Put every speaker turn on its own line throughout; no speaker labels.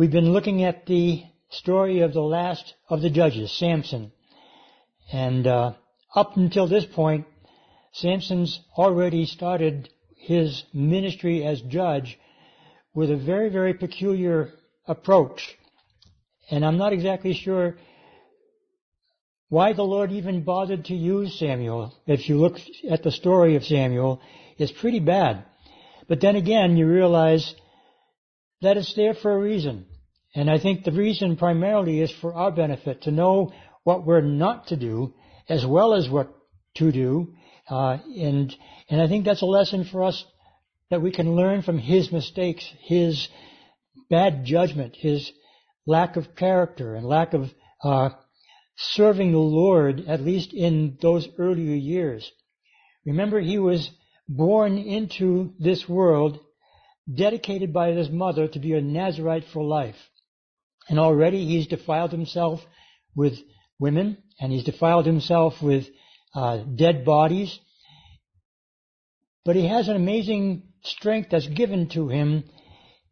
We've been looking at the story of the last of the judges, Samson. And uh, up until this point, Samson's already started his ministry as judge with a very, very peculiar approach. And I'm not exactly sure why the Lord even bothered to use Samson. If you look at the story of Samson, it's pretty bad. But then again, you realize that it's there for a reason. And I think the reason primarily is for our benefit, to know what we're not to do, as well as what to do. Uh, and, and I think that's a lesson for us that we can learn from his mistakes, his bad judgment, his lack of character and lack of uh, serving the Lord, at least in those earlier years. Remember, he was born into this world dedicated by his mother to be a Nazarite for life. And already he's defiled himself with women, and he's defiled himself with uh, dead bodies. But he has an amazing strength that's given to him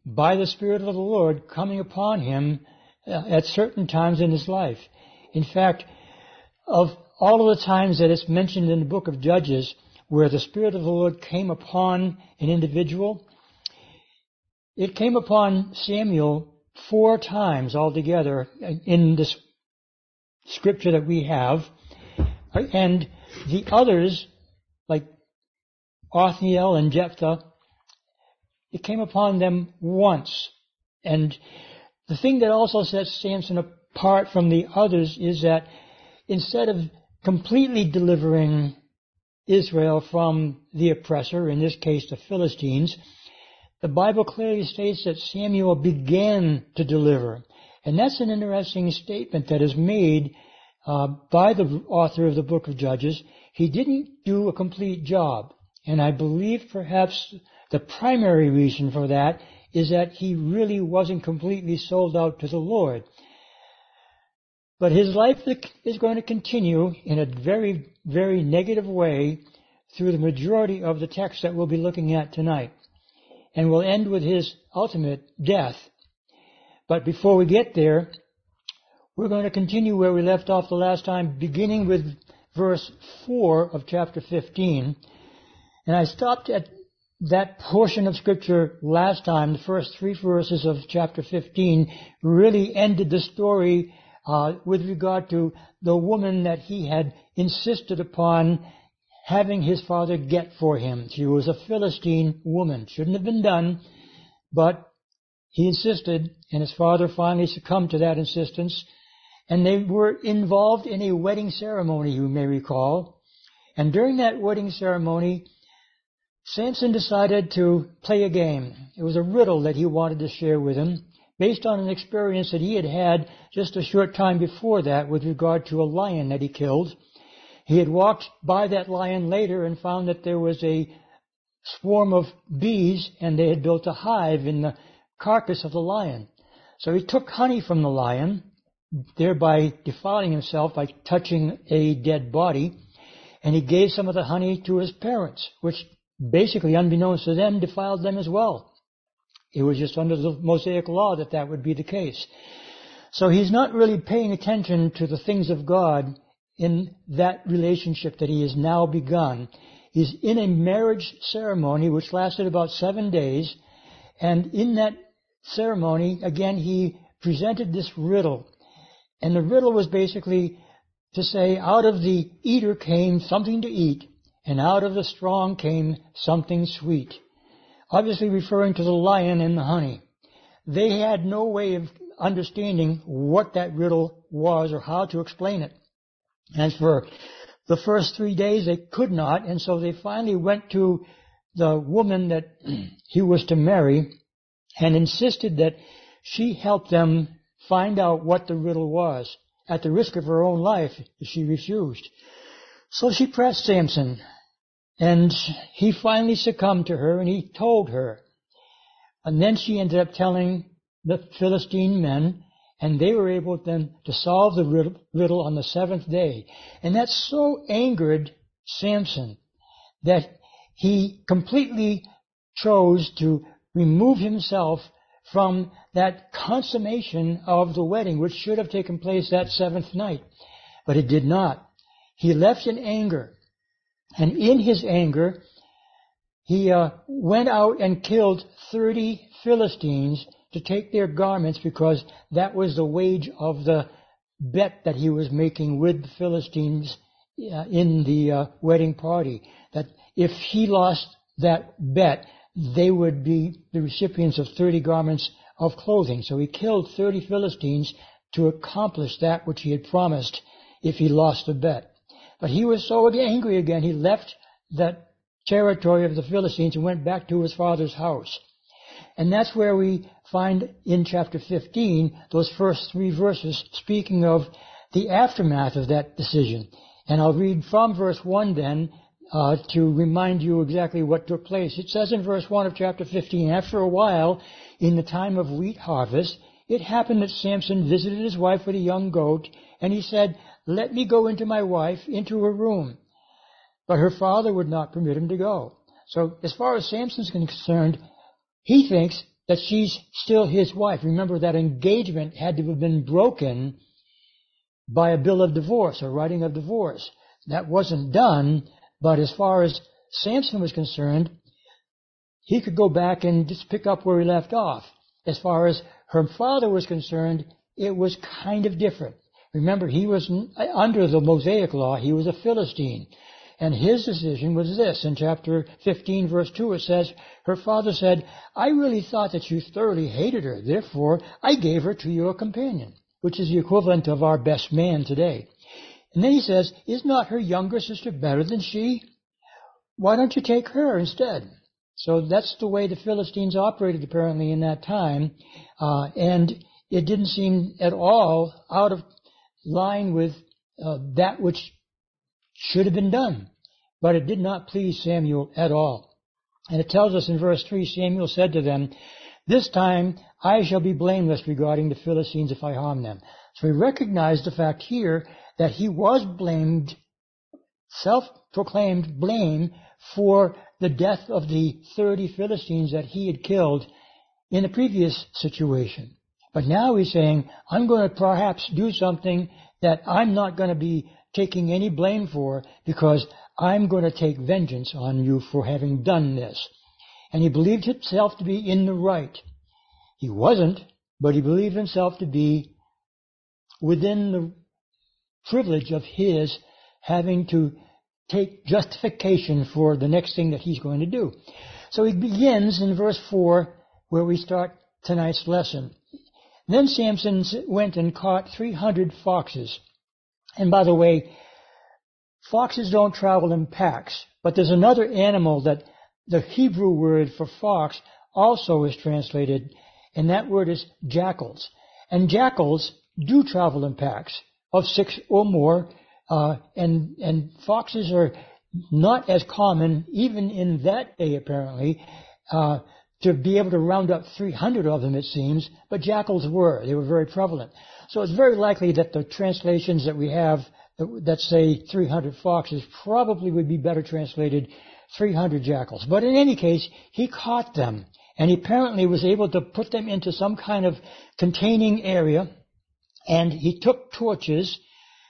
by the Spirit of the Lord coming upon him uh, at certain times in his life. In fact, of all of the times that it's mentioned in the book of Judges where the Spirit of the Lord came upon an individual, it came upon Samson four times altogether in this scripture that we have. And the others, like Othniel and Jephthah, it came upon them once. And the thing that also sets Samson apart from the others is that instead of completely delivering Israel from the oppressor, in this case the Philistines, the Bible clearly states that Samson began to deliver. And that's an interesting statement that is made uh, by the author of the book of Judges. He didn't do a complete job. And I believe perhaps the primary reason for that is that he really wasn't completely sold out to the Lord. But his life is going to continue in a very, very negative way through the majority of the text that we'll be looking at tonight. And we'll end with his ultimate death. But before we get there, we're going to continue where we left off the last time, beginning with verse 4 of chapter 15. And I stopped at that portion of scripture last time, the first three verses of chapter 15, really ended the story uh, with regard to the woman that he had insisted upon having his father get for him. She was a Philistine woman. Shouldn't have been done, but he insisted, and his father finally succumbed to that insistence. And they were involved in a wedding ceremony, you may recall. And during that wedding ceremony, Samson decided to play a game. It was a riddle that he wanted to share with him, based on an experience that he had had just a short time before that with regard to a lion that he killed. He had walked by that lion later and found that there was a swarm of bees and they had built a hive in the carcass of the lion. So he took honey from the lion, thereby defiling himself by touching a dead body, and he gave some of the honey to his parents, which basically, unbeknownst to them, defiled them as well. It was just under the Mosaic law that that would be the case. So he's not really paying attention to the things of God in that relationship that he has now begun. He's in a marriage ceremony which lasted about seven days, and in that ceremony, again, he presented this riddle. And the riddle was basically to say, out of the eater came something to eat, and out of the strong came something sweet. Obviously referring to the lion and the honey. They had no way of understanding what that riddle was or how to explain it. And for the first three days they could not, and so they finally went to the woman that he was to marry and insisted that she help them find out what the riddle was at the risk of her own life if she refused. So she pressed Samson and he finally succumbed to her and he told her. And then she ended up telling the Philistine men, and they were able then to solve the riddle on the seventh day. And that so angered Samson that he completely chose to remove himself from that consummation of the wedding, which should have taken place that seventh night. But it did not. He left in anger. And in his anger, he uh, went out and killed 30 Philistines to take their garments because that was the wage of the bet that he was making with the Philistines uh, in the uh, wedding party. That if he lost that bet, they would be the recipients of 30 garments of clothing. So he killed 30 Philistines to accomplish that which he had promised if he lost the bet. But he was so angry again, he left that territory of the Philistines and went back to his father's house. And that's where we find in chapter 15 those first three verses speaking of the aftermath of that decision. And I'll read from verse 1 then uh, to remind you exactly what took place. It says in verse 1 of chapter 15, After a while, in the time of wheat harvest, it happened that Samson visited his wife with a young goat, and he said, Let me go into my wife, into her room. But her father would not permit him to go. So as far as Samson's concerned, he thinks that she's still his wife. Remember that engagement had to have been broken by a bill of divorce, a writing of divorce. That wasn't done but as far as Samson was concerned, he could go back and just pick up where he left off. As far as her father was concerned, it was kind of different. Remember, he was uh, under the Mosaic law, he was a Philistine. And his decision was this. In chapter 15 verse 2 it says, her father said, I really thought that you thoroughly hated her. Therefore, I gave her to your companion, which is the equivalent of our best man today. And then he says, Is not her younger sister better than she? Why don't you take her instead? So that's the way the Philistines operated apparently in that time. Uh, and it didn't seem at all out of line with uh, that which should have been done. But it did not please Samson at all. And it tells us in verse 3, Samson said to them, This time I shall be blameless regarding the Philistines if I harm them. So he recognized the fact here that he was blamed, self-proclaimed blame for the death of the 30 Philistines that he had killed in the previous situation. But now he's saying, I'm going to perhaps do something that I'm not going to be taking any blame for because I'm going to take vengeance on you for having done this. And he believed himself to be in the right. He wasn't, but he believed himself to be within the privilege of his having to take justification for the next thing that he's going to do. So he begins in verse 4 where we start tonight's lesson. Then Samson went and caught 300 foxes. And by the way, foxes don't travel in packs, but there's another animal that the Hebrew word for fox also is translated, and that word is jackals. And jackals do travel in packs of six or more, uh, and and foxes are not as common even in that day apparently. Uh, to be able to round up 300 of them, it seems, but jackals were. They were very prevalent. So it's very likely that the translations that we have that say 300 foxes probably would be better translated 300 jackals. But in any case, he caught them, and he apparently was able to put them into some kind of containing area and he took torches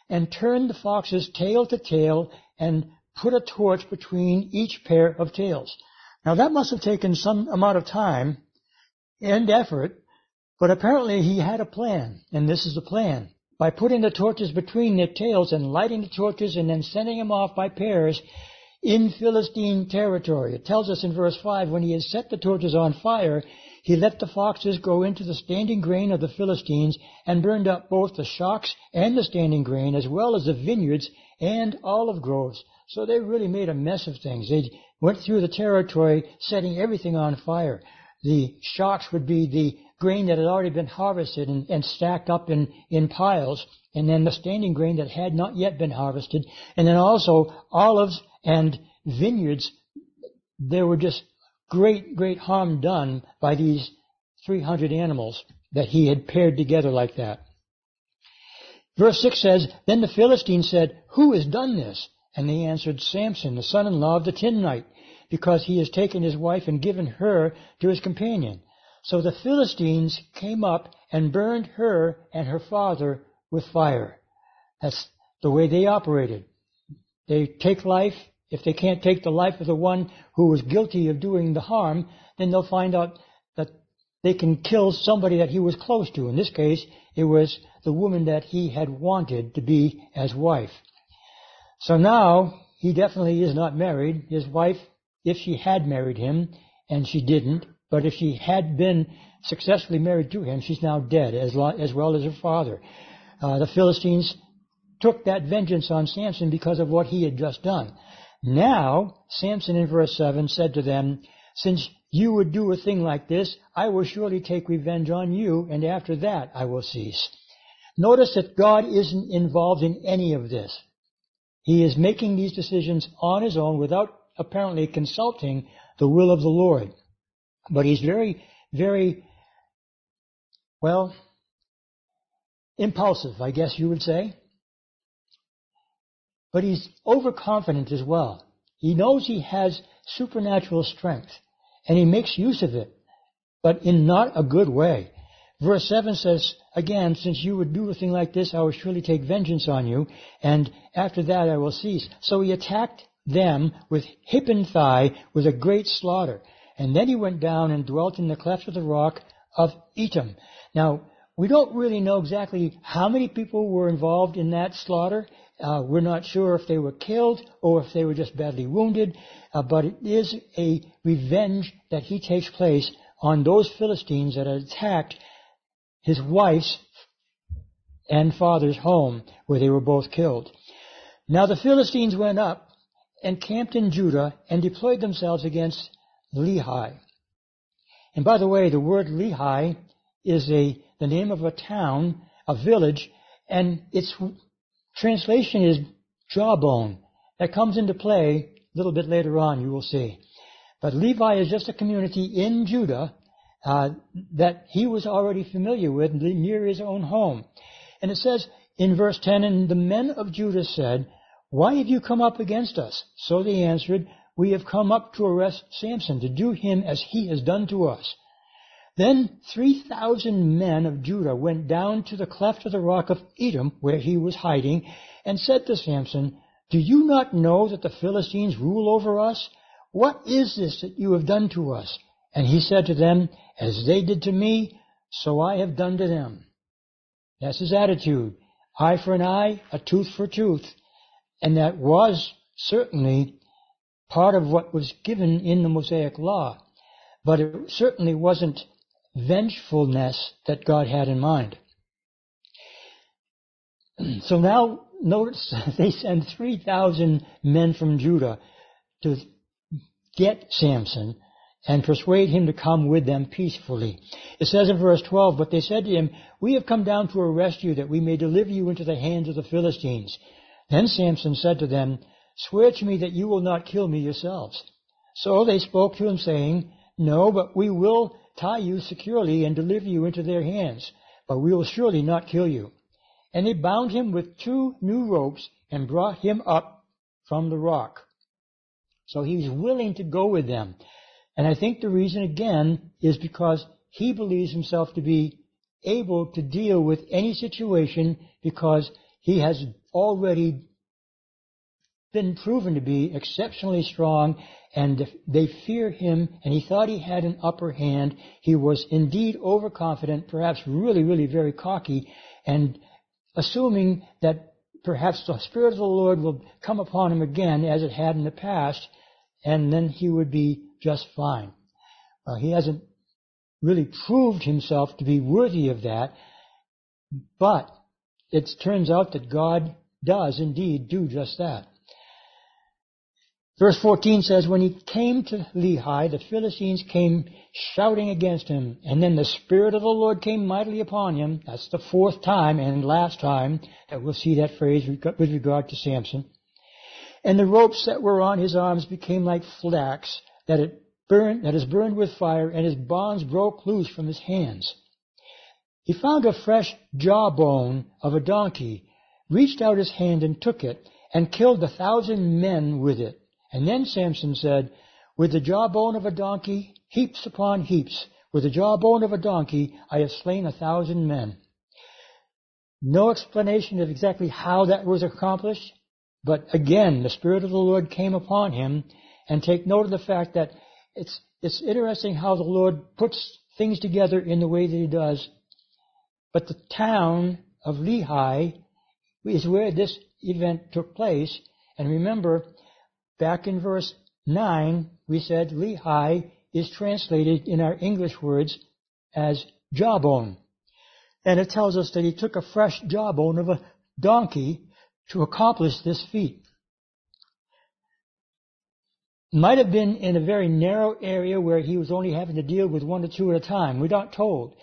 and turned the foxes tail to tail and put a torch between each pair of tails. Now that must have taken some amount of time and effort, but apparently he had a plan, and this is the plan. By putting the torches between their tails and lighting the torches and then sending them off by pairs in Philistine territory. It tells us in verse 5, when he had set the torches on fire, he let the foxes go into the standing grain of the Philistines and burned up both the shocks and the standing grain as well as the vineyards and olive groves. So they really made a mess of things. They went through the territory setting everything on fire. The shocks would be the grain that had already been harvested and, and stacked up in, in piles, and then the standing grain that had not yet been harvested, and then also olives and vineyards. There were just great, great harm done by these 300 animals that he had paired together like that. Verse 6 says, Then the Philistine said, Who has done this? And they answered, Samson, the son-in-law of the Timnite, because he has taken his wife and given her to his companion. So the Philistines came up and burned her and her father with fire. That's the way they operated. They take life. If they can't take the life of the one who was guilty of doing the harm, then they'll find out that they can kill somebody that he was close to. In this case, it was the woman that he had wanted to be as wife. So now, he definitely is not married. His wife, if she had married him, and she didn't, but if she had been successfully married to him, she's now dead, as, as well as her father. Uh, the Philistines took that vengeance on Samson because of what he had just done. Now, Samson in verse 7 said to them, Since you would do a thing like this, I will surely take revenge on you, and after that I will cease. Notice that God isn't involved in any of this. He is making these decisions on his own without apparently consulting the will of the Lord. But he's very, very, well, impulsive, I guess you would say. But he's overconfident as well. He knows he has supernatural strength, and he makes use of it, but in not a good way. Verse 7 says, again, since you would do a thing like this, I will surely take vengeance on you, and after that I will cease. So he attacked them with hip and thigh with a great slaughter. And then he went down and dwelt in the cleft of the rock of Etam. Now, we don't really know exactly how many people were involved in that slaughter. Uh, we're not sure if they were killed or if they were just badly wounded, uh, but it is a revenge that he takes place on those Philistines that had attacked his wife's and father's home, where they were both killed. Now the Philistines went up and camped in Judah and deployed themselves against Lehi. And by the way, the word Lehi is a, the name of a town, a village, and its translation is jawbone. That comes into play a little bit later on, you will see. But Lehi is just a community in Judah uh, that he was already familiar with near his own home. And it says in verse 10, And the men of Judah said, Why have you come up against us? So they answered, we have come up to arrest Samson, to do him as he has done to us. Then 3,000 men of Judah went down to the cleft of the rock of Etam, where he was hiding, and said to Samson, Do you not know that the Philistines rule over us? What is this that you have done to us? And he said to them, As they did to me, so I have done to them. That's his attitude. Eye for an eye, a tooth for a tooth. And that was certainly part of what was given in the Mosaic Law, but it certainly wasn't vengefulness that God had in mind. So now notice they send 3,000 men from Judah to get Samson and persuade him to come with them peacefully. It says in verse 12, But they said to him, We have come down to arrest you that we may deliver you into the hands of the Philistines. Then Samson said to them, Swear to me that you will not kill me yourselves. So they spoke to him, saying, No, but we will tie you securely and deliver you into their hands, but we will surely not kill you. And they bound him with two new ropes and brought him up from the rock. So he's willing to go with them. And I think the reason again is because he believes himself to be able to deal with any situation because he has already been proven to be exceptionally strong and they fear him and he thought he had an upper hand. He was indeed overconfident, perhaps really, really very cocky and assuming that perhaps the Spirit of the Lord will come upon him again as it had in the past and then he would be just fine. Uh, he hasn't really proved himself to be worthy of that, but it turns out that God does indeed do just that. Verse 14 says, When he came to Lehi, the Philistines came shouting against him, and then the Spirit of the Lord came mightily upon him. That's the fourth time and last time that we'll see that phrase with regard to Samson. And the ropes that were on his arms became like flax that it burned, that is burned with fire, and his bonds broke loose from his hands. He found a fresh jawbone of a donkey, reached out his hand and took it, and killed a thousand men with it. And then Samson said, With the jawbone of a donkey, heaps upon heaps, with the jawbone of a donkey, I have slain a thousand men. No explanation of exactly how that was accomplished, but again, the Spirit of the Lord came upon him, and take note of the fact that it's, it's interesting how the Lord puts things together in the way that He does. But the town of Lehi is where this event took place. And remember, back in verse 9, we said Lehi is translated in our English words as jawbone. And it tells us that he took a fresh jawbone of a donkey to accomplish this feat. Might have been in a very narrow area where he was only having to deal with one or two at a time. We're not told.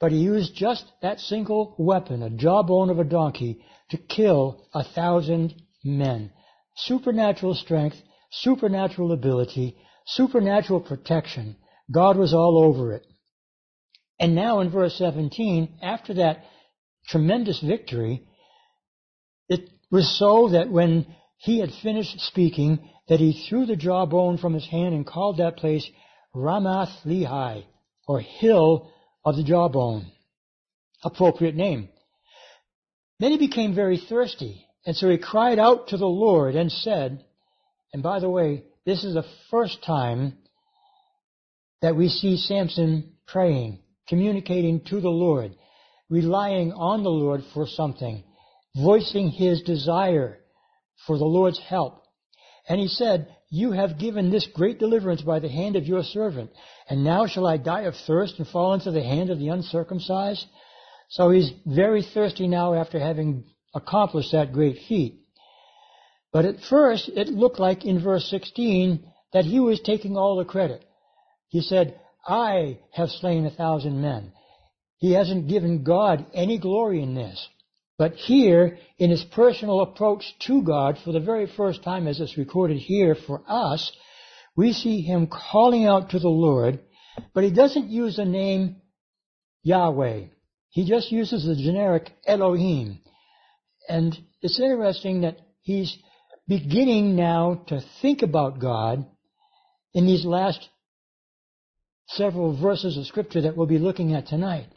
But he used just that single weapon, a jawbone of a donkey, to kill a thousand men. Supernatural strength, supernatural ability, supernatural protection. God was all over it. And now in verse 17, after that tremendous victory, it was so that when he had finished speaking, that he threw the jawbone from his hand and called that place Ramath Lehi, or Hill of the Jawbone. Appropriate name. Then he became very thirsty, and so he cried out to the Lord and said, and by the way, this is the first time that we see Samson praying, communicating to the Lord, relying on the Lord for something, voicing his desire for the Lord's help. And he said, You have given this great deliverance by the hand of your servant, and now shall I die of thirst and fall into the hand of the uncircumcised? So he's very thirsty now after having accomplished that great feat. But at first, it looked like in verse 16 that he was taking all the credit. He said, I have slain a thousand men. He hasn't given God any glory in this. But here, in his personal approach to God, for the very first time as it's recorded here for us, we see him calling out to the Lord, but he doesn't use the name Yahweh. He just uses the generic Elohim. And it's interesting that he's beginning now to think about God in these last several verses of scripture that we'll be looking at tonight.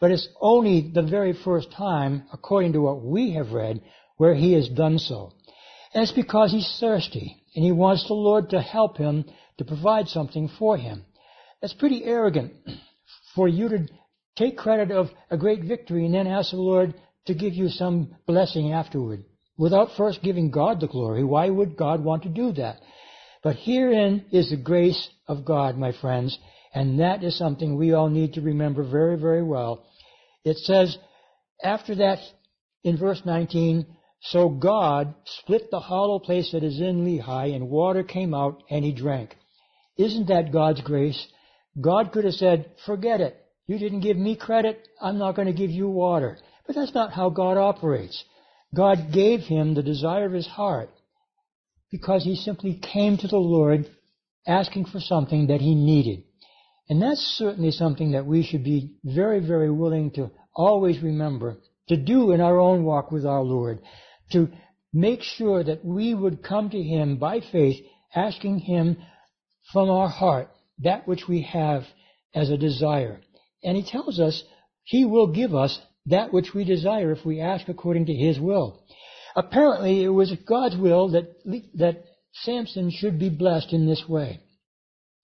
But it's only the very first time, according to what we have read, where he has done so. And it's because he's thirsty and he wants the Lord to help him to provide something for him. That's pretty arrogant for you to take credit of a great victory and then ask the Lord to give you some blessing afterward. Without first giving God the glory, why would God want to do that? But herein is the grace of God, my friends, and that is something we all need to remember very, very well. It says, after that, in verse 19, so God split the hollow place that is in Lehi, and water came out, and he drank. Isn't that God's grace? God could have said, forget it. You didn't give me credit. I'm not going to give you water. But that's not how God operates. God gave him the desire of his heart because he simply came to the Lord asking for something that he needed. And that's certainly something that we should be very, very willing to always remember to do in our own walk with our Lord, to make sure that we would come to Him by faith, asking Him from our heart that which we have as a desire. And He tells us He will give us that which we desire if we ask according to His will. Apparently, it was God's will that, that Samson should be blessed in this way.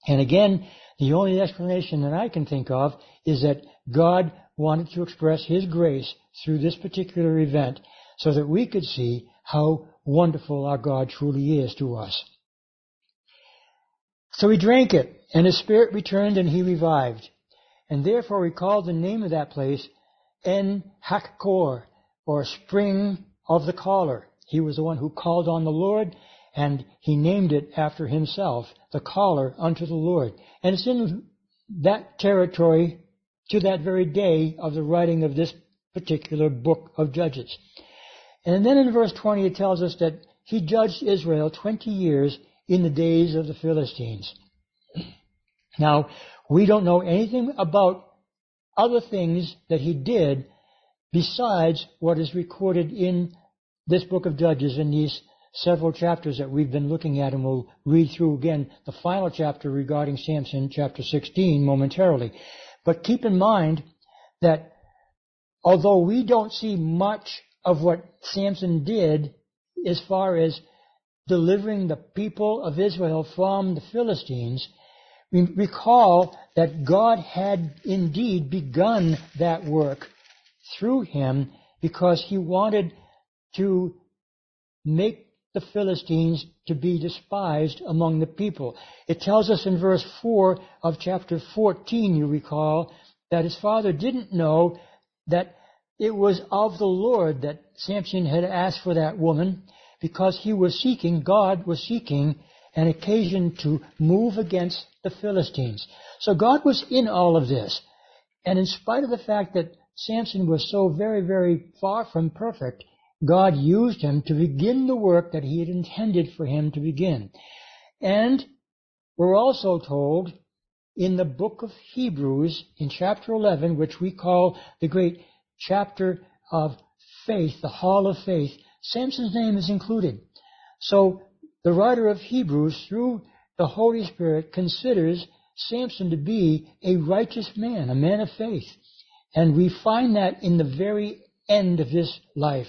And again, the only explanation that I can think of is that God wanted to express His grace through this particular event so that we could see how wonderful our God truly is to us. So he drank it, and his spirit returned and he revived. And therefore we called the name of that place En Hakkor, or spring of the caller. He was the one who called on the Lord, and he named it after himself, the caller unto the Lord. And it's in that territory to that very day of the writing of this particular book of Judges. And then in verse 20 it tells us that he judged Israel 20 years in the days of the Philistines. Now, we don't know anything about other things that he did besides what is recorded in this book of Judges in these several chapters that we've been looking at and we'll read through again the final chapter regarding Samson, chapter 16, momentarily. But keep in mind that although we don't see much of what Samson did as far as delivering the people of Israel from the Philistines, we recall that God had indeed begun that work through him because he wanted to make the Philistines to be despised among the people. It tells us in verse 4 of chapter 14, you recall, that his father didn't know that it was of the Lord that Samson had asked for that woman because he was seeking, God was seeking an occasion to move against the Philistines. So God was in all of this. And in spite of the fact that Samson was so very, very far from perfect, God used him to begin the work that he had intended for him to begin. And we're also told in the book of Hebrews in chapter 11, which we call the great chapter of faith, the hall of faith, Samson's name is included. So the writer of Hebrews, through the Holy Spirit, considers Samson to be a righteous man, a man of faith. And we find that in the very end of his life.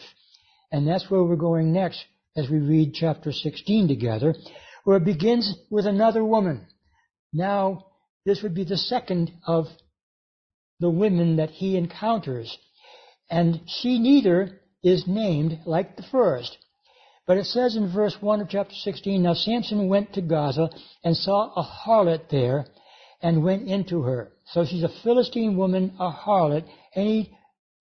And that's where we're going next as we read chapter 16 together, where it begins with another woman. Now, this would be the second of the women that he encounters. And she neither is named like the first. But it says in verse 1 of chapter 16, Now Samson went to Gaza and saw a harlot there and went into her. So she's a Philistine woman, a harlot, and he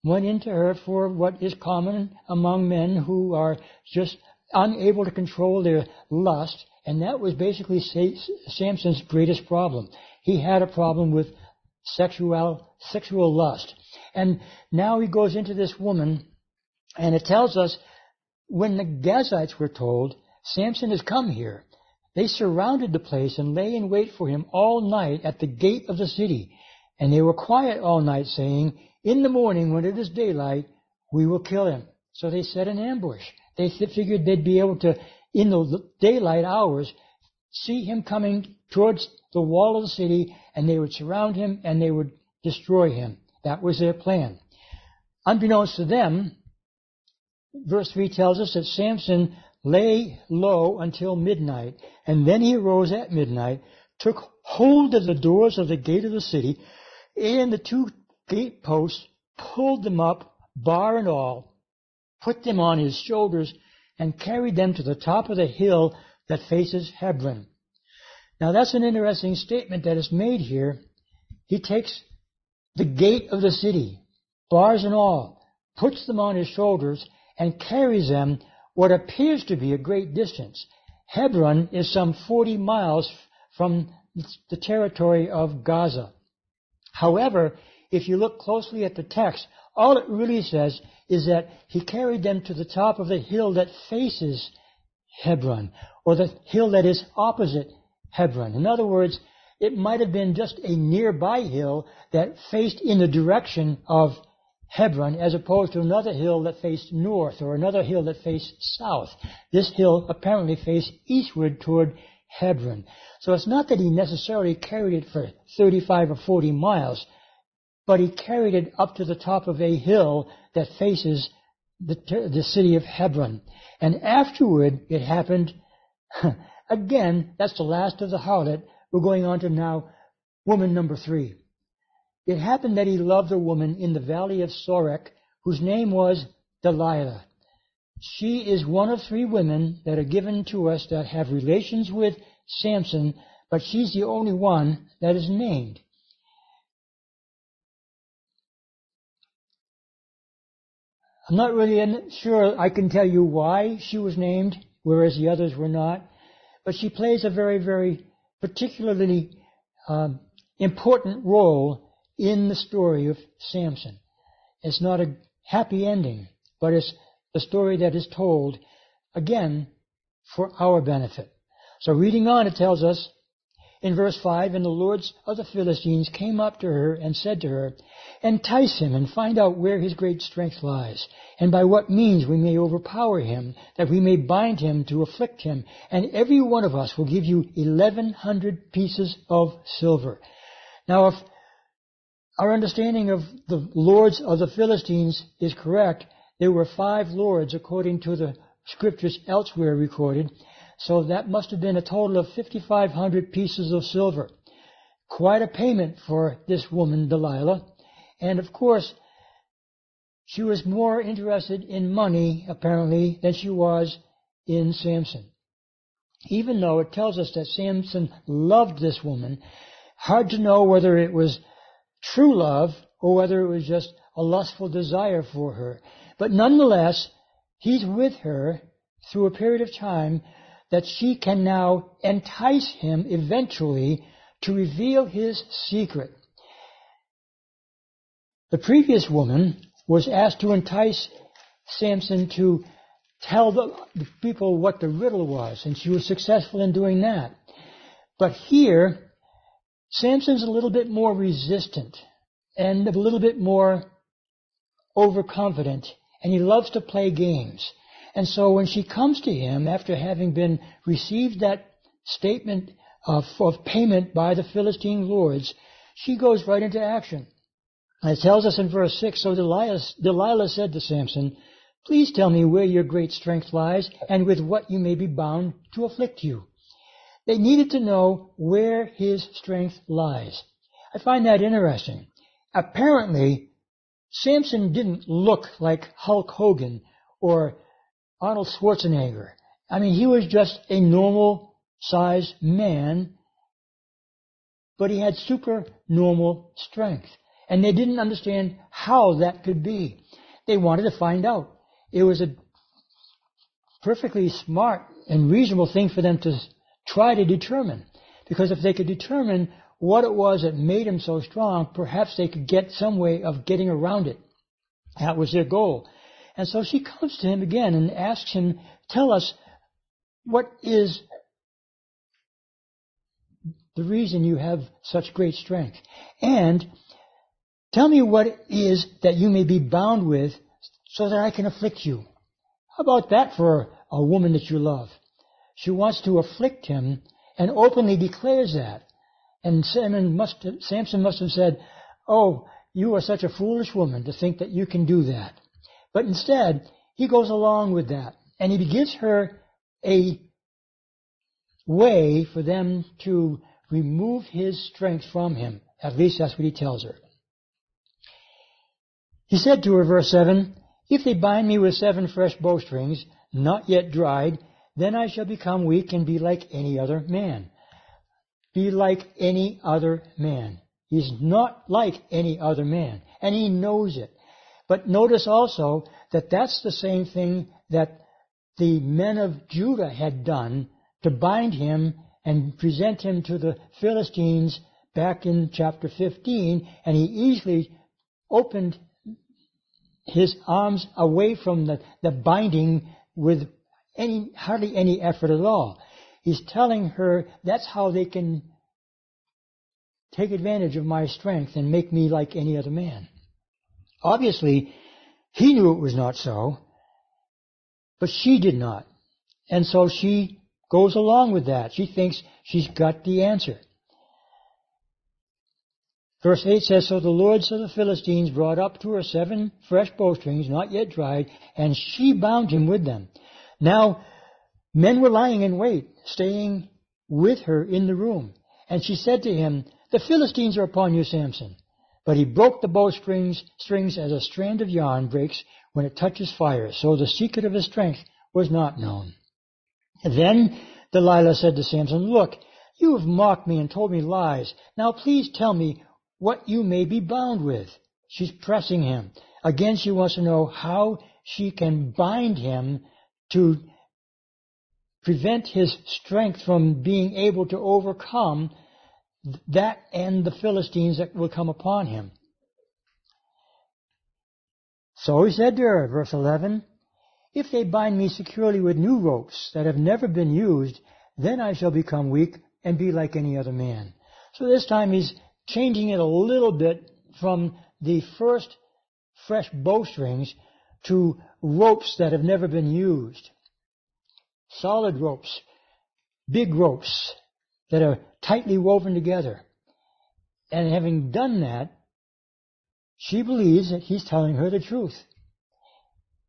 went into her for what is common among men who are just unable to control their lust, and that was basically Samson's greatest problem. He had a problem with sexual sexual lust. And now he goes into this woman, and it tells us when the Gazites were told, Samson has come here, they surrounded the place and lay in wait for him all night at the gate of the city. And they were quiet all night, saying, In the morning, when it is daylight, we will kill him. So they set an ambush. They figured they'd be able to, in the daylight hours, see him coming towards the wall of the city, and they would surround him and they would destroy him. That was their plan. Unbeknownst to them, verse 3 tells us that Samson lay low until midnight, and then he arose at midnight, took hold of the doors of the gate of the city, and the two gate posts, pulled them up, bar and all, put them on his shoulders, and carried them to the top of the hill that faces Hebron. Now that's an interesting statement that is made here. He takes the gate of the city, bars and all, puts them on his shoulders, and carries them what appears to be a great distance. Hebron is some 40 miles from the territory of Gaza. However, if you look closely at the text, all it really says is that he carried them to the top of the hill that faces Hebron, or the hill that is opposite Hebron. In other words, it might have been just a nearby hill that faced in the direction of Hebron as opposed to another hill that faced north or another hill that faced south. This hill apparently faced eastward toward Hebron. So it's not that he necessarily carried it for 35 or 40 miles, but he carried it up to the top of a hill that faces the, the city of Hebron. And afterward, it happened, again, that's the last of the harlot. We're going on to now woman number three. It happened that he loved a woman in the valley of Sorek whose name was Delilah. She is one of three women that are given to us that have relations with Samson, but she's the only one that is named. I'm not really sure I can tell you why she was named, whereas the others were not, but she plays a very, very particularly um, important role in the story of Samson. It's not a happy ending, but it's the story that is told again for our benefit. So reading on, it tells us, In verse 5, And the lords of the Philistines came up to her and said to her, Entice him and find out where his great strength lies, and by what means we may overpower him, that we may bind him to afflict him, and every one of us will give you eleven hundred pieces of silver. Now if our understanding of the lords of the Philistines is correct, there were five lords according to the scriptures elsewhere recorded, so that must have been a total of 5,500 pieces of silver. Quite a payment for this woman, Delilah. And of course, she was more interested in money, apparently, than she was in Samson. Even though it tells us that Samson loved this woman, hard to know whether it was true love or whether it was just a lustful desire for her. But nonetheless, he's with her through a period of time that she can now entice him eventually to reveal his secret. The previous woman was asked to entice Samson to tell the, people what the riddle was, and she was successful in doing that. But here, Samson's a little bit more resistant and a little bit more overconfident, and he loves to play games. And so when she comes to him after having been received that statement of, of payment by the Philistine lords, she goes right into action. And It tells us in verse 6, So Delilah, Delilah said to Samson, Please tell me where your great strength lies, and with what you may be bound to afflict you. They needed to know where his strength lies. I find that interesting. Apparently, Samson didn't look like Hulk Hogan or Arnold Schwarzenegger. I mean, he was just a normal sized man, but he had super normal strength. And they didn't understand how that could be. They wanted to find out. It was a perfectly smart and reasonable thing for them to try to determine. Because if they could determine what it was that made him so strong, perhaps they could get some way of getting around it. That was their goal. And so she comes to him again and asks him, tell us what is the reason you have such great strength. And Tell me what it is that you may be bound with so that I can afflict you. How about that for a woman that you love? She wants to afflict him and openly declares that. And Samson must have, Samson must have said, Oh, you are such a foolish woman to think that you can do that. But instead, he goes along with that. And he gives her a way for them to remove his strength from him. At least that's what he tells her. He said to her, verse 7, If they bind me with seven fresh bowstrings, not yet dried, then I shall become weak and be like any other man. Be like any other man. He's not like any other man, and he knows it. But notice also that that's the same thing that the men of Judah had done to bind him and present him to the Philistines back in chapter 15, and he easily opened his arms away from the, the binding with any, hardly any effort at all. He's telling her that's how they can take advantage of my strength and make me like any other man. Obviously, he knew it was not so, but she did not. And so she goes along with that. She thinks she's got the answer. Verse 8 says, So the lords of the Philistines brought up to her seven fresh bowstrings, not yet dried, and she bound him with them. Now, men were lying in wait, staying with her in the room. And she said to him, The Philistines are upon you, Samson. But he broke the bowstrings strings as a strand of yarn breaks when it touches fire. So the secret of his strength was not known. then Delilah said to Samson, Look, you have mocked me and told me lies. Now please tell me what you may be bound with. She's pressing him. Again, she wants to know how she can bind him to prevent his strength from being able to overcome that and the Philistines that will come upon him. So he said to her, verse 11, If they bind me securely with new ropes that have never been used, then I shall become weak and be like any other man. So this time he's changing it a little bit from the first fresh bowstrings to ropes that have never been used. Solid ropes, big ropes that are tightly woven together. And having done that, she believes that he's telling her the truth.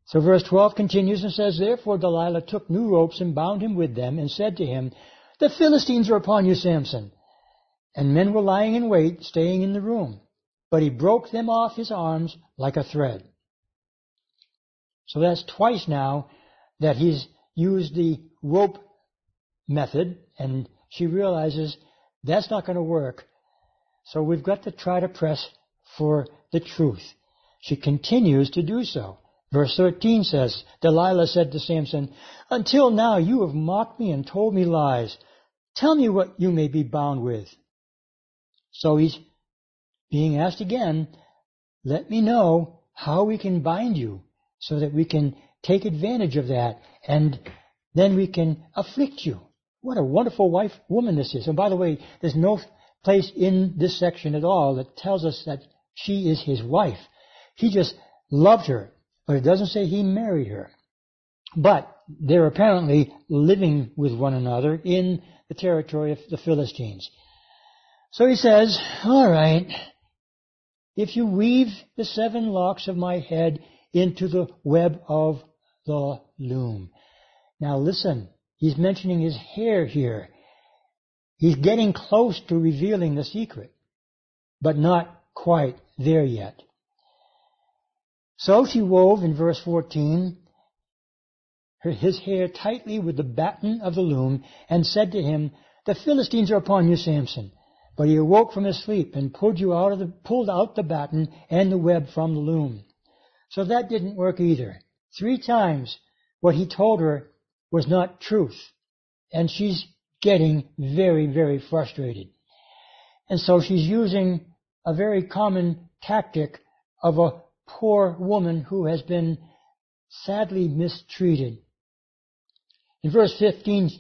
So verse 12 continues and says, Therefore Delilah took new ropes and bound him with them and said to him, The Philistines are upon you, Samson. And men were lying in wait, staying in the room. But he broke them off his arms like a thread. So that's twice now that he's used the rope method, and she realizes that's not going to work. So we've got to try to press for the truth. She continues to do so. Verse 13 says, Delilah said to Samson, Until now you have mocked me and told me lies. Tell me what you may be bound with. So he's being asked again, let me know how we can bind you so that we can take advantage of that and then we can afflict you. What a wonderful wife, woman this is. And by the way, there's no place in this section at all that tells us that she is his wife. He just loved her, but it doesn't say he married her. But they're apparently living with one another in the territory of the Philistines. So he says, all right, if you weave the seven locks of my head into the web of the loom. Now listen, he's mentioning his hair here. He's getting close to revealing the secret, but not quite there yet. So she wove in verse 14 his hair tightly with the batten of the loom and said to him, The Philistines are upon you, Samson. But he awoke from his sleep and pulled you out of the, pulled out the batten and the web from the loom. So that didn't work either. Three times what he told her was not truth. And she's getting very, very frustrated. And so she's using a very common tactic of a poor woman who has been sadly mistreated. In verse 15,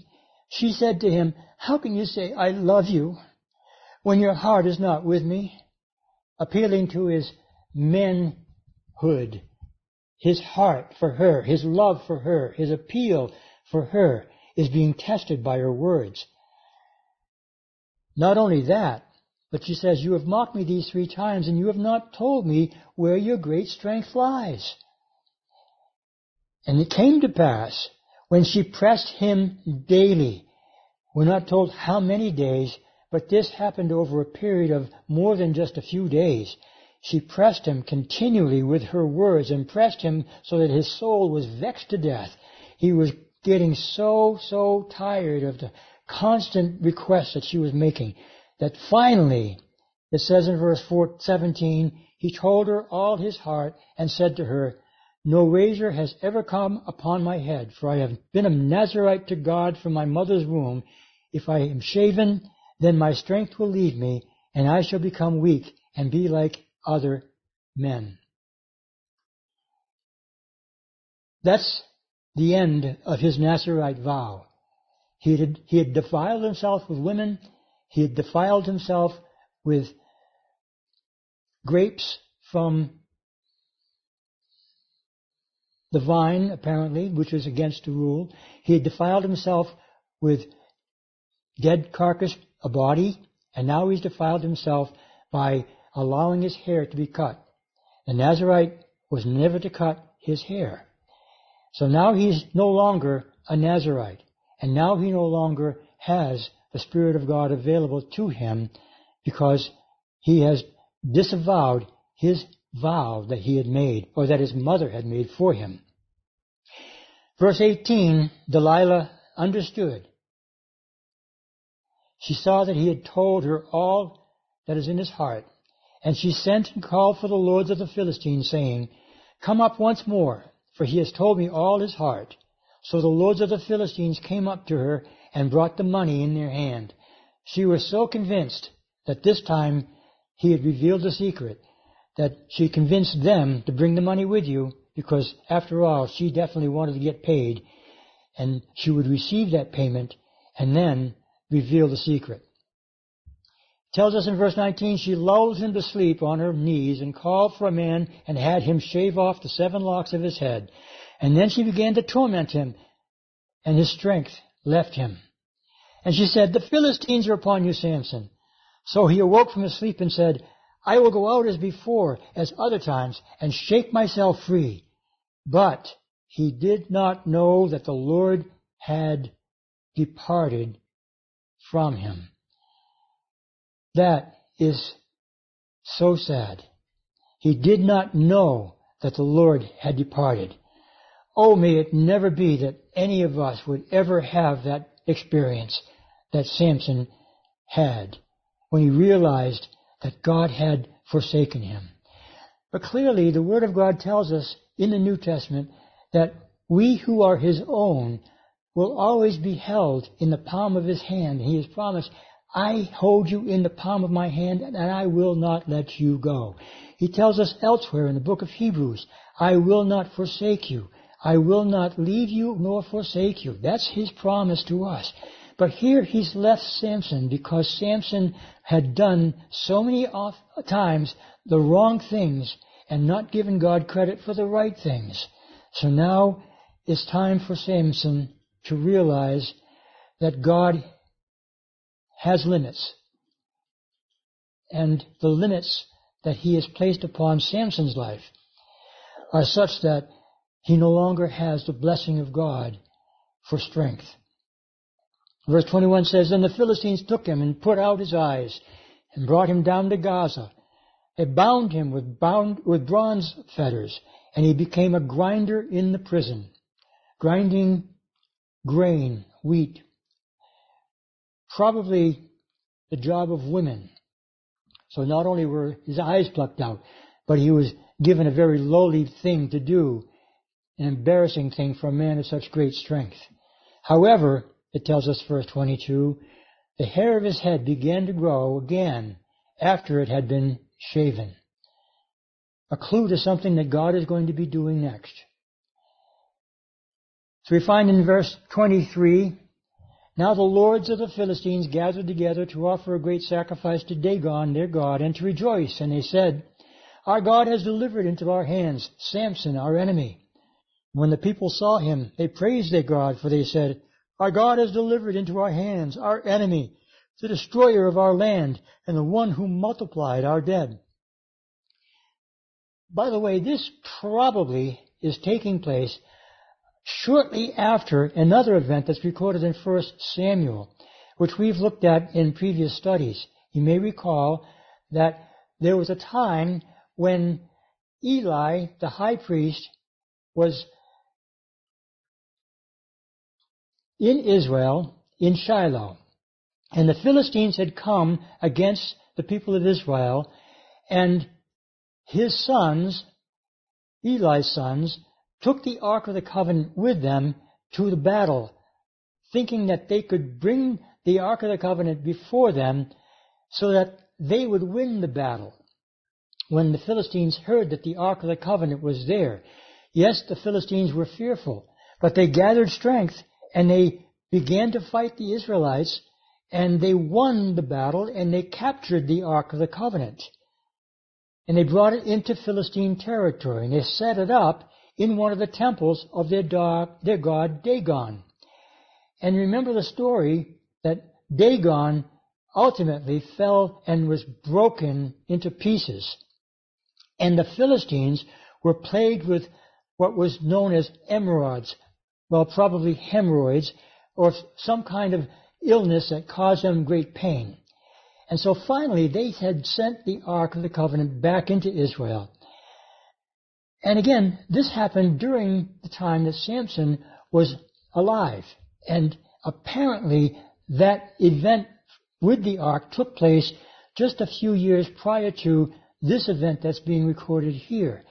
she said to him, How can you say, I love you, when your heart is not with me, appealing to his manhood, his heart for her, his love for her, his appeal for her is being tested by her words. Not only that, but she says, You have mocked me these three times, and you have not told me where your great strength lies. And it came to pass, when she pressed him daily, we're not told how many days, but this happened over a period of more than just a few days. She pressed him continually with her words and pressed him so that his soul was vexed to death. He was getting so, so tired of the constant requests that she was making that finally, it says in verse 17, he told her all his heart and said to her, No razor has ever come upon my head, for I have been a Nazarite to God from my mother's womb. If I am shaven, then my strength will leave me, and I shall become weak and be like other men. That's the end of his Nazarite vow. He had, he had defiled himself with women. He had defiled himself with grapes from the vine, apparently, which was against the rule. He had defiled himself with dead carcass a body, and now he's defiled himself by allowing his hair to be cut. The Nazarite was never to cut his hair. So now he's no longer a Nazarite, and now he no longer has the Spirit of God available to him because he has disavowed his vow that he had made, or that his mother had made for him. Verse 18, Delilah understood she saw that he had told her all that is in his heart. And she sent and called for the lords of the Philistines, saying, Come up once more, for he has told me all his heart. So the lords of the Philistines came up to her and brought the money in their hand. She was so convinced that this time he had revealed the secret that she convinced them to bring the money with you because after all she definitely wanted to get paid and she would receive that payment and then reveal the secret. Tells us in verse 19, she lulled him to sleep on her knees and called for a man and had him shave off the seven locks of his head. And then she began to torment him and his strength left him. And she said, the Philistines are upon you, Samson. So he awoke from his sleep and said, I will go out as before, as other times, and shake myself free. But he did not know that the Lord had departed from him. That is so sad. He did not know that the Lord had departed. Oh, may it never be that any of us would ever have that experience that Samson had when he realized that God had forsaken him. But clearly, the Word of God tells us in the New Testament that we who are His own will always be held in the palm of His hand. He has promised, I hold you in the palm of my hand and I will not let you go. He tells us elsewhere in the book of Hebrews, I will not forsake you. I will not leave you nor forsake you. That's His promise to us. But here he's left Samson because Samson had done so many times the wrong things and not given God credit for the right things. So now it's time for Samson to realize that God has limits. And the limits that he has placed upon Samson's life are such that he no longer has the blessing of God for strength. Verse 21 says, Then the Philistines took him and put out his eyes and brought him down to Gaza. They bound him with, bound, with bronze fetters, and he became a grinder in the prison, grinding grain, wheat, probably the job of women. So not only were his eyes plucked out, but he was given a very lowly thing to do, an embarrassing thing for a man of such great strength. However, it tells us, verse 22, the hair of his head began to grow again after it had been shaven. A clue to something that God is going to be doing next. So we find in verse 23, now the lords of the Philistines gathered together to offer a great sacrifice to Dagon, their God, and to rejoice. And they said, Our God has delivered into our hands Samson, our enemy. When the people saw him, they praised their God, for they said, our God has delivered into our hands our enemy, the destroyer of our land, and the one who multiplied our dead. By the way, this probably is taking place shortly after another event that's recorded in 1 Samuel, which we've looked at in previous studies. You may recall that there was a time when Eli, the high priest, was in Israel, in Shiloh. And the Philistines had come against the people of Israel, and his sons, Eli's sons, took the Ark of the Covenant with them to the battle, thinking that they could bring the Ark of the Covenant before them so that they would win the battle. When the Philistines heard that the Ark of the Covenant was there, yes, the Philistines were fearful, but they gathered strength and they began to fight the Israelites, and they won the battle, and they captured the Ark of the Covenant. And they brought it into Philistine territory, and they set it up in one of the temples of their, dog, their god Dagon. And remember the story that Dagon ultimately fell and was broken into pieces. And the Philistines were plagued with what was known as emerods, well, probably hemorrhoids, or some kind of illness that caused them great pain. And so finally, they had sent the Ark of the Covenant back into Israel. And again, this happened during the time that Samson was alive. And apparently, that event with the Ark took place just a few years prior to this event that's being recorded here.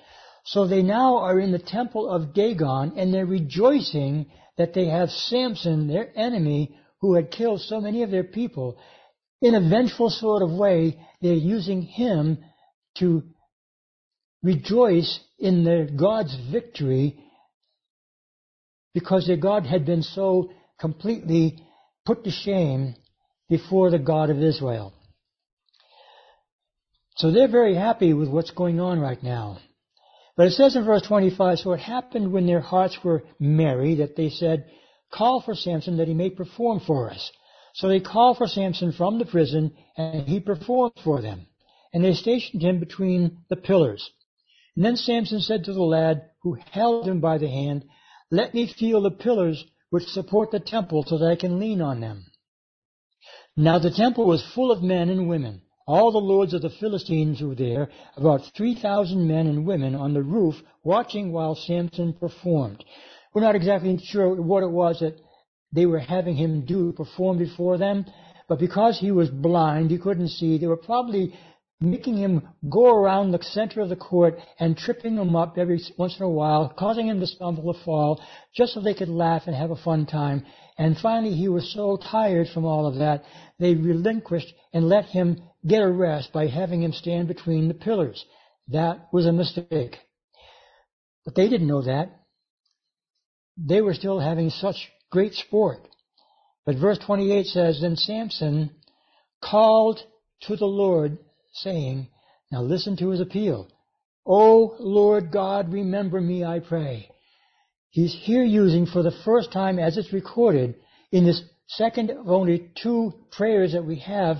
So they now are in the temple of Dagon and they're rejoicing that they have Samson, their enemy, who had killed so many of their people. In a vengeful sort of way, they're using him to rejoice in their God's victory because their God had been so completely put to shame before the God of Israel. So they're very happy with what's going on right now. But it says in verse 25, so it happened when their hearts were merry that they said, call for Samson that he may perform for us. So they called for Samson from the prison and he performed for them. And they stationed him between the pillars. And then Samson said to the lad who held him by the hand, let me feel the pillars which support the temple so that I can lean on them. Now the temple was full of men and women. All the lords of the Philistines were there, about 3,000 men and women on the roof watching while Samson performed. We're not exactly sure what it was that they were having him do, perform before them, but because he was blind, he couldn't see, they were probably making him go around the center of the court and tripping him up every once in a while, causing him to stumble or fall, just so they could laugh and have a fun time. And finally, he was so tired from all of that, they relinquished and let him get a rest by having him stand between the pillars. That was a mistake. But they didn't know that. They were still having such great sport. But verse 28 says, Then Samson called to the Lord saying, now listen to his appeal. O Lord God, remember me, I pray. He's here using for the first time as it's recorded in this second of only two prayers that we have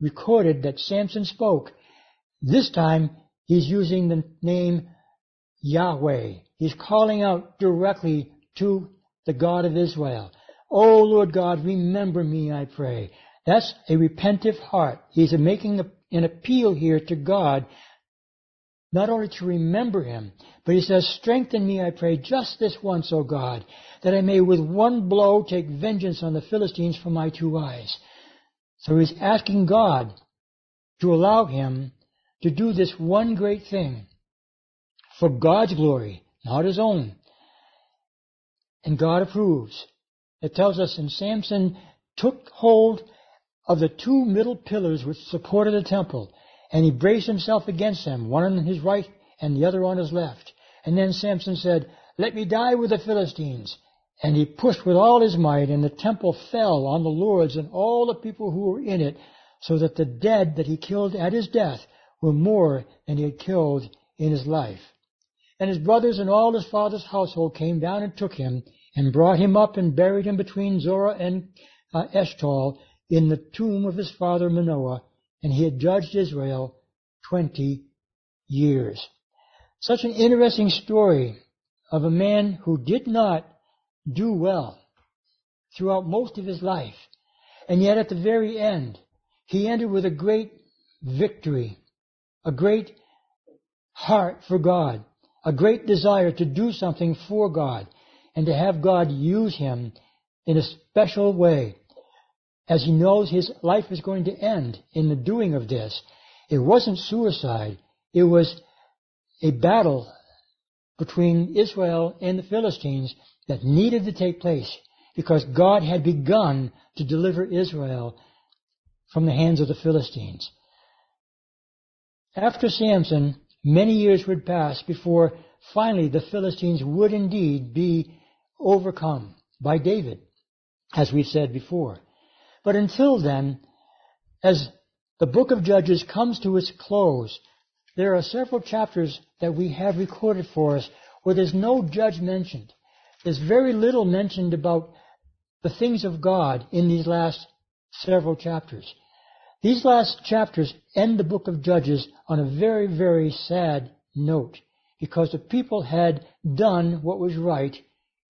recorded that Samson spoke. This time he's using the name Yahweh. He's calling out directly to the God of Israel. O Lord God, remember me, I pray. That's a repentive heart. He's making an appeal here to God, not only to remember Him, but He says, Strengthen me, I pray, just this once, O God, that I may with one blow take vengeance on the Philistines for my two eyes. So he's asking God to allow him to do this one great thing for God's glory, not his own. And God approves. It tells us, and Samson took hold of the two middle pillars which supported the temple, and he braced himself against them, one on his right and the other on his left. And then Samson said, Let me die with the Philistines. And he pushed with all his might, and the temple fell on the lords and all the people who were in it, so that the dead that he killed at his death were more than he had killed in his life. And his brothers and all his father's household came down and took him, and brought him up and buried him between Zorah and uh, Eshtaol, in the tomb of his father Manoah, and he had judged Israel 20 years. Such an interesting story of a man who did not do well throughout most of his life. And yet at the very end, he ended with a great victory, a great heart for God, a great desire to do something for God, and to have God use him in a special way as he knows his life is going to end in the doing of this. It wasn't suicide. It was a battle between Israel and the Philistines that needed to take place because God had begun to deliver Israel from the hands of the Philistines. After Samson, many years would pass before finally the Philistines would indeed be overcome by David, as we've said before. But until then, as the book of Judges comes to its close, there are several chapters that we have recorded for us where there's no judge mentioned. There's very little mentioned about the things of God in these last several chapters. These last chapters end the book of Judges on a very, very sad note because the people had done what was right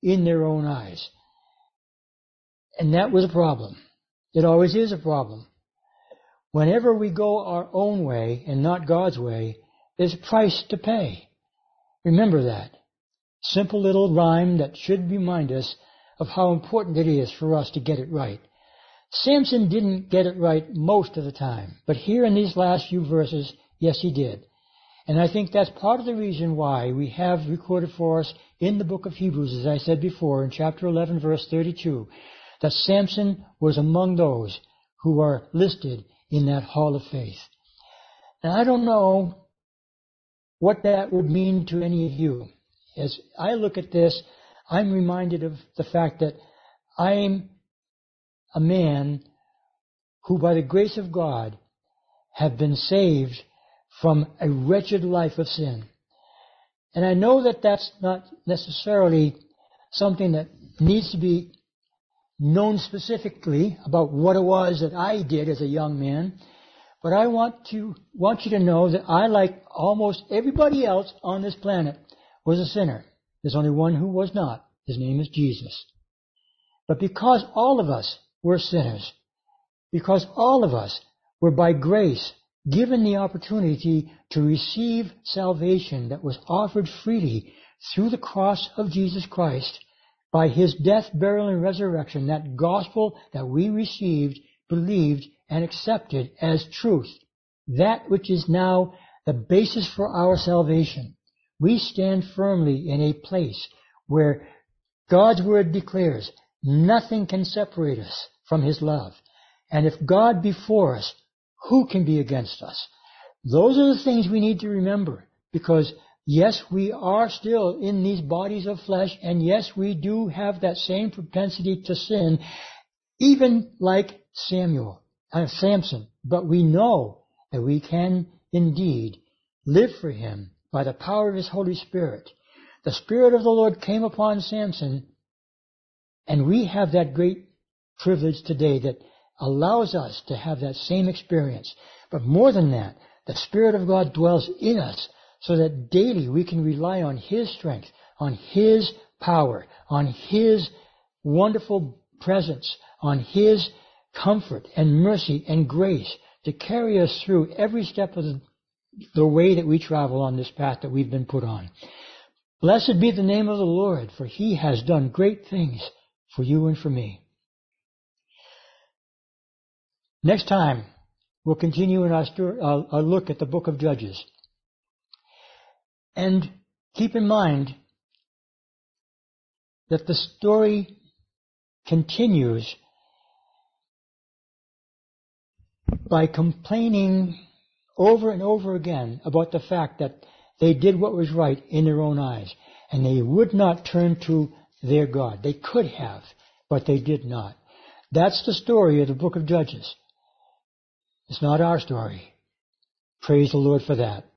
in their own eyes. And that was a problem. It always is a problem. Whenever we go our own way and not God's way, there's a price to pay. Remember that. Simple little rhyme that should remind us of how important it is for us to get it right. Samson didn't get it right most of the time, but here in these last few verses, yes, he did. And I think that's part of the reason why we have recorded for us in the book of Hebrews, as I said before, in chapter 11, verse 32, that Samson was among those who are listed in that hall of faith. And I don't know what that would mean to any of you. As I look at this, I'm reminded of the fact that I'm a man who by the grace of God have been saved from a wretched life of sin. And I know that that's not necessarily something that needs to be known specifically about what it was that I did as a young man, but I want to want you to know that I, like almost everybody else on this planet, was a sinner. There's only one who was not. His name is Jesus. But because all of us were sinners, because all of us were by grace given the opportunity to receive salvation that was offered freely through the cross of Jesus Christ by his death, burial, and resurrection, that gospel that we received, believed, and accepted as truth, that which is now the basis for our salvation. We stand firmly in a place where God's word declares nothing can separate us from his love. And if God be for us, who can be against us? Those are the things we need to remember because yes, we are still in these bodies of flesh and yes, we do have that same propensity to sin, even like Samuel, uh, Samson. But we know that we can indeed live for him by the power of his Holy Spirit. The Spirit of the Lord came upon Samson and we have that great privilege today that allows us to have that same experience. But more than that, the Spirit of God dwells in us so that daily we can rely on His strength, on His power, on His wonderful presence, on His comfort and mercy and grace to carry us through every step of the, way that we travel on this path that we've been put on. Blessed be the name of the Lord, for He has done great things for you and for me. Next time, we'll continue in our, uh, our look at the book of Judges. And keep in mind that the story continues by complaining over and over again about the fact that they did what was right in their own eyes and they would not turn to their God. They could have, but they did not. That's the story of the book of Judges. It's not our story. Praise the Lord for that.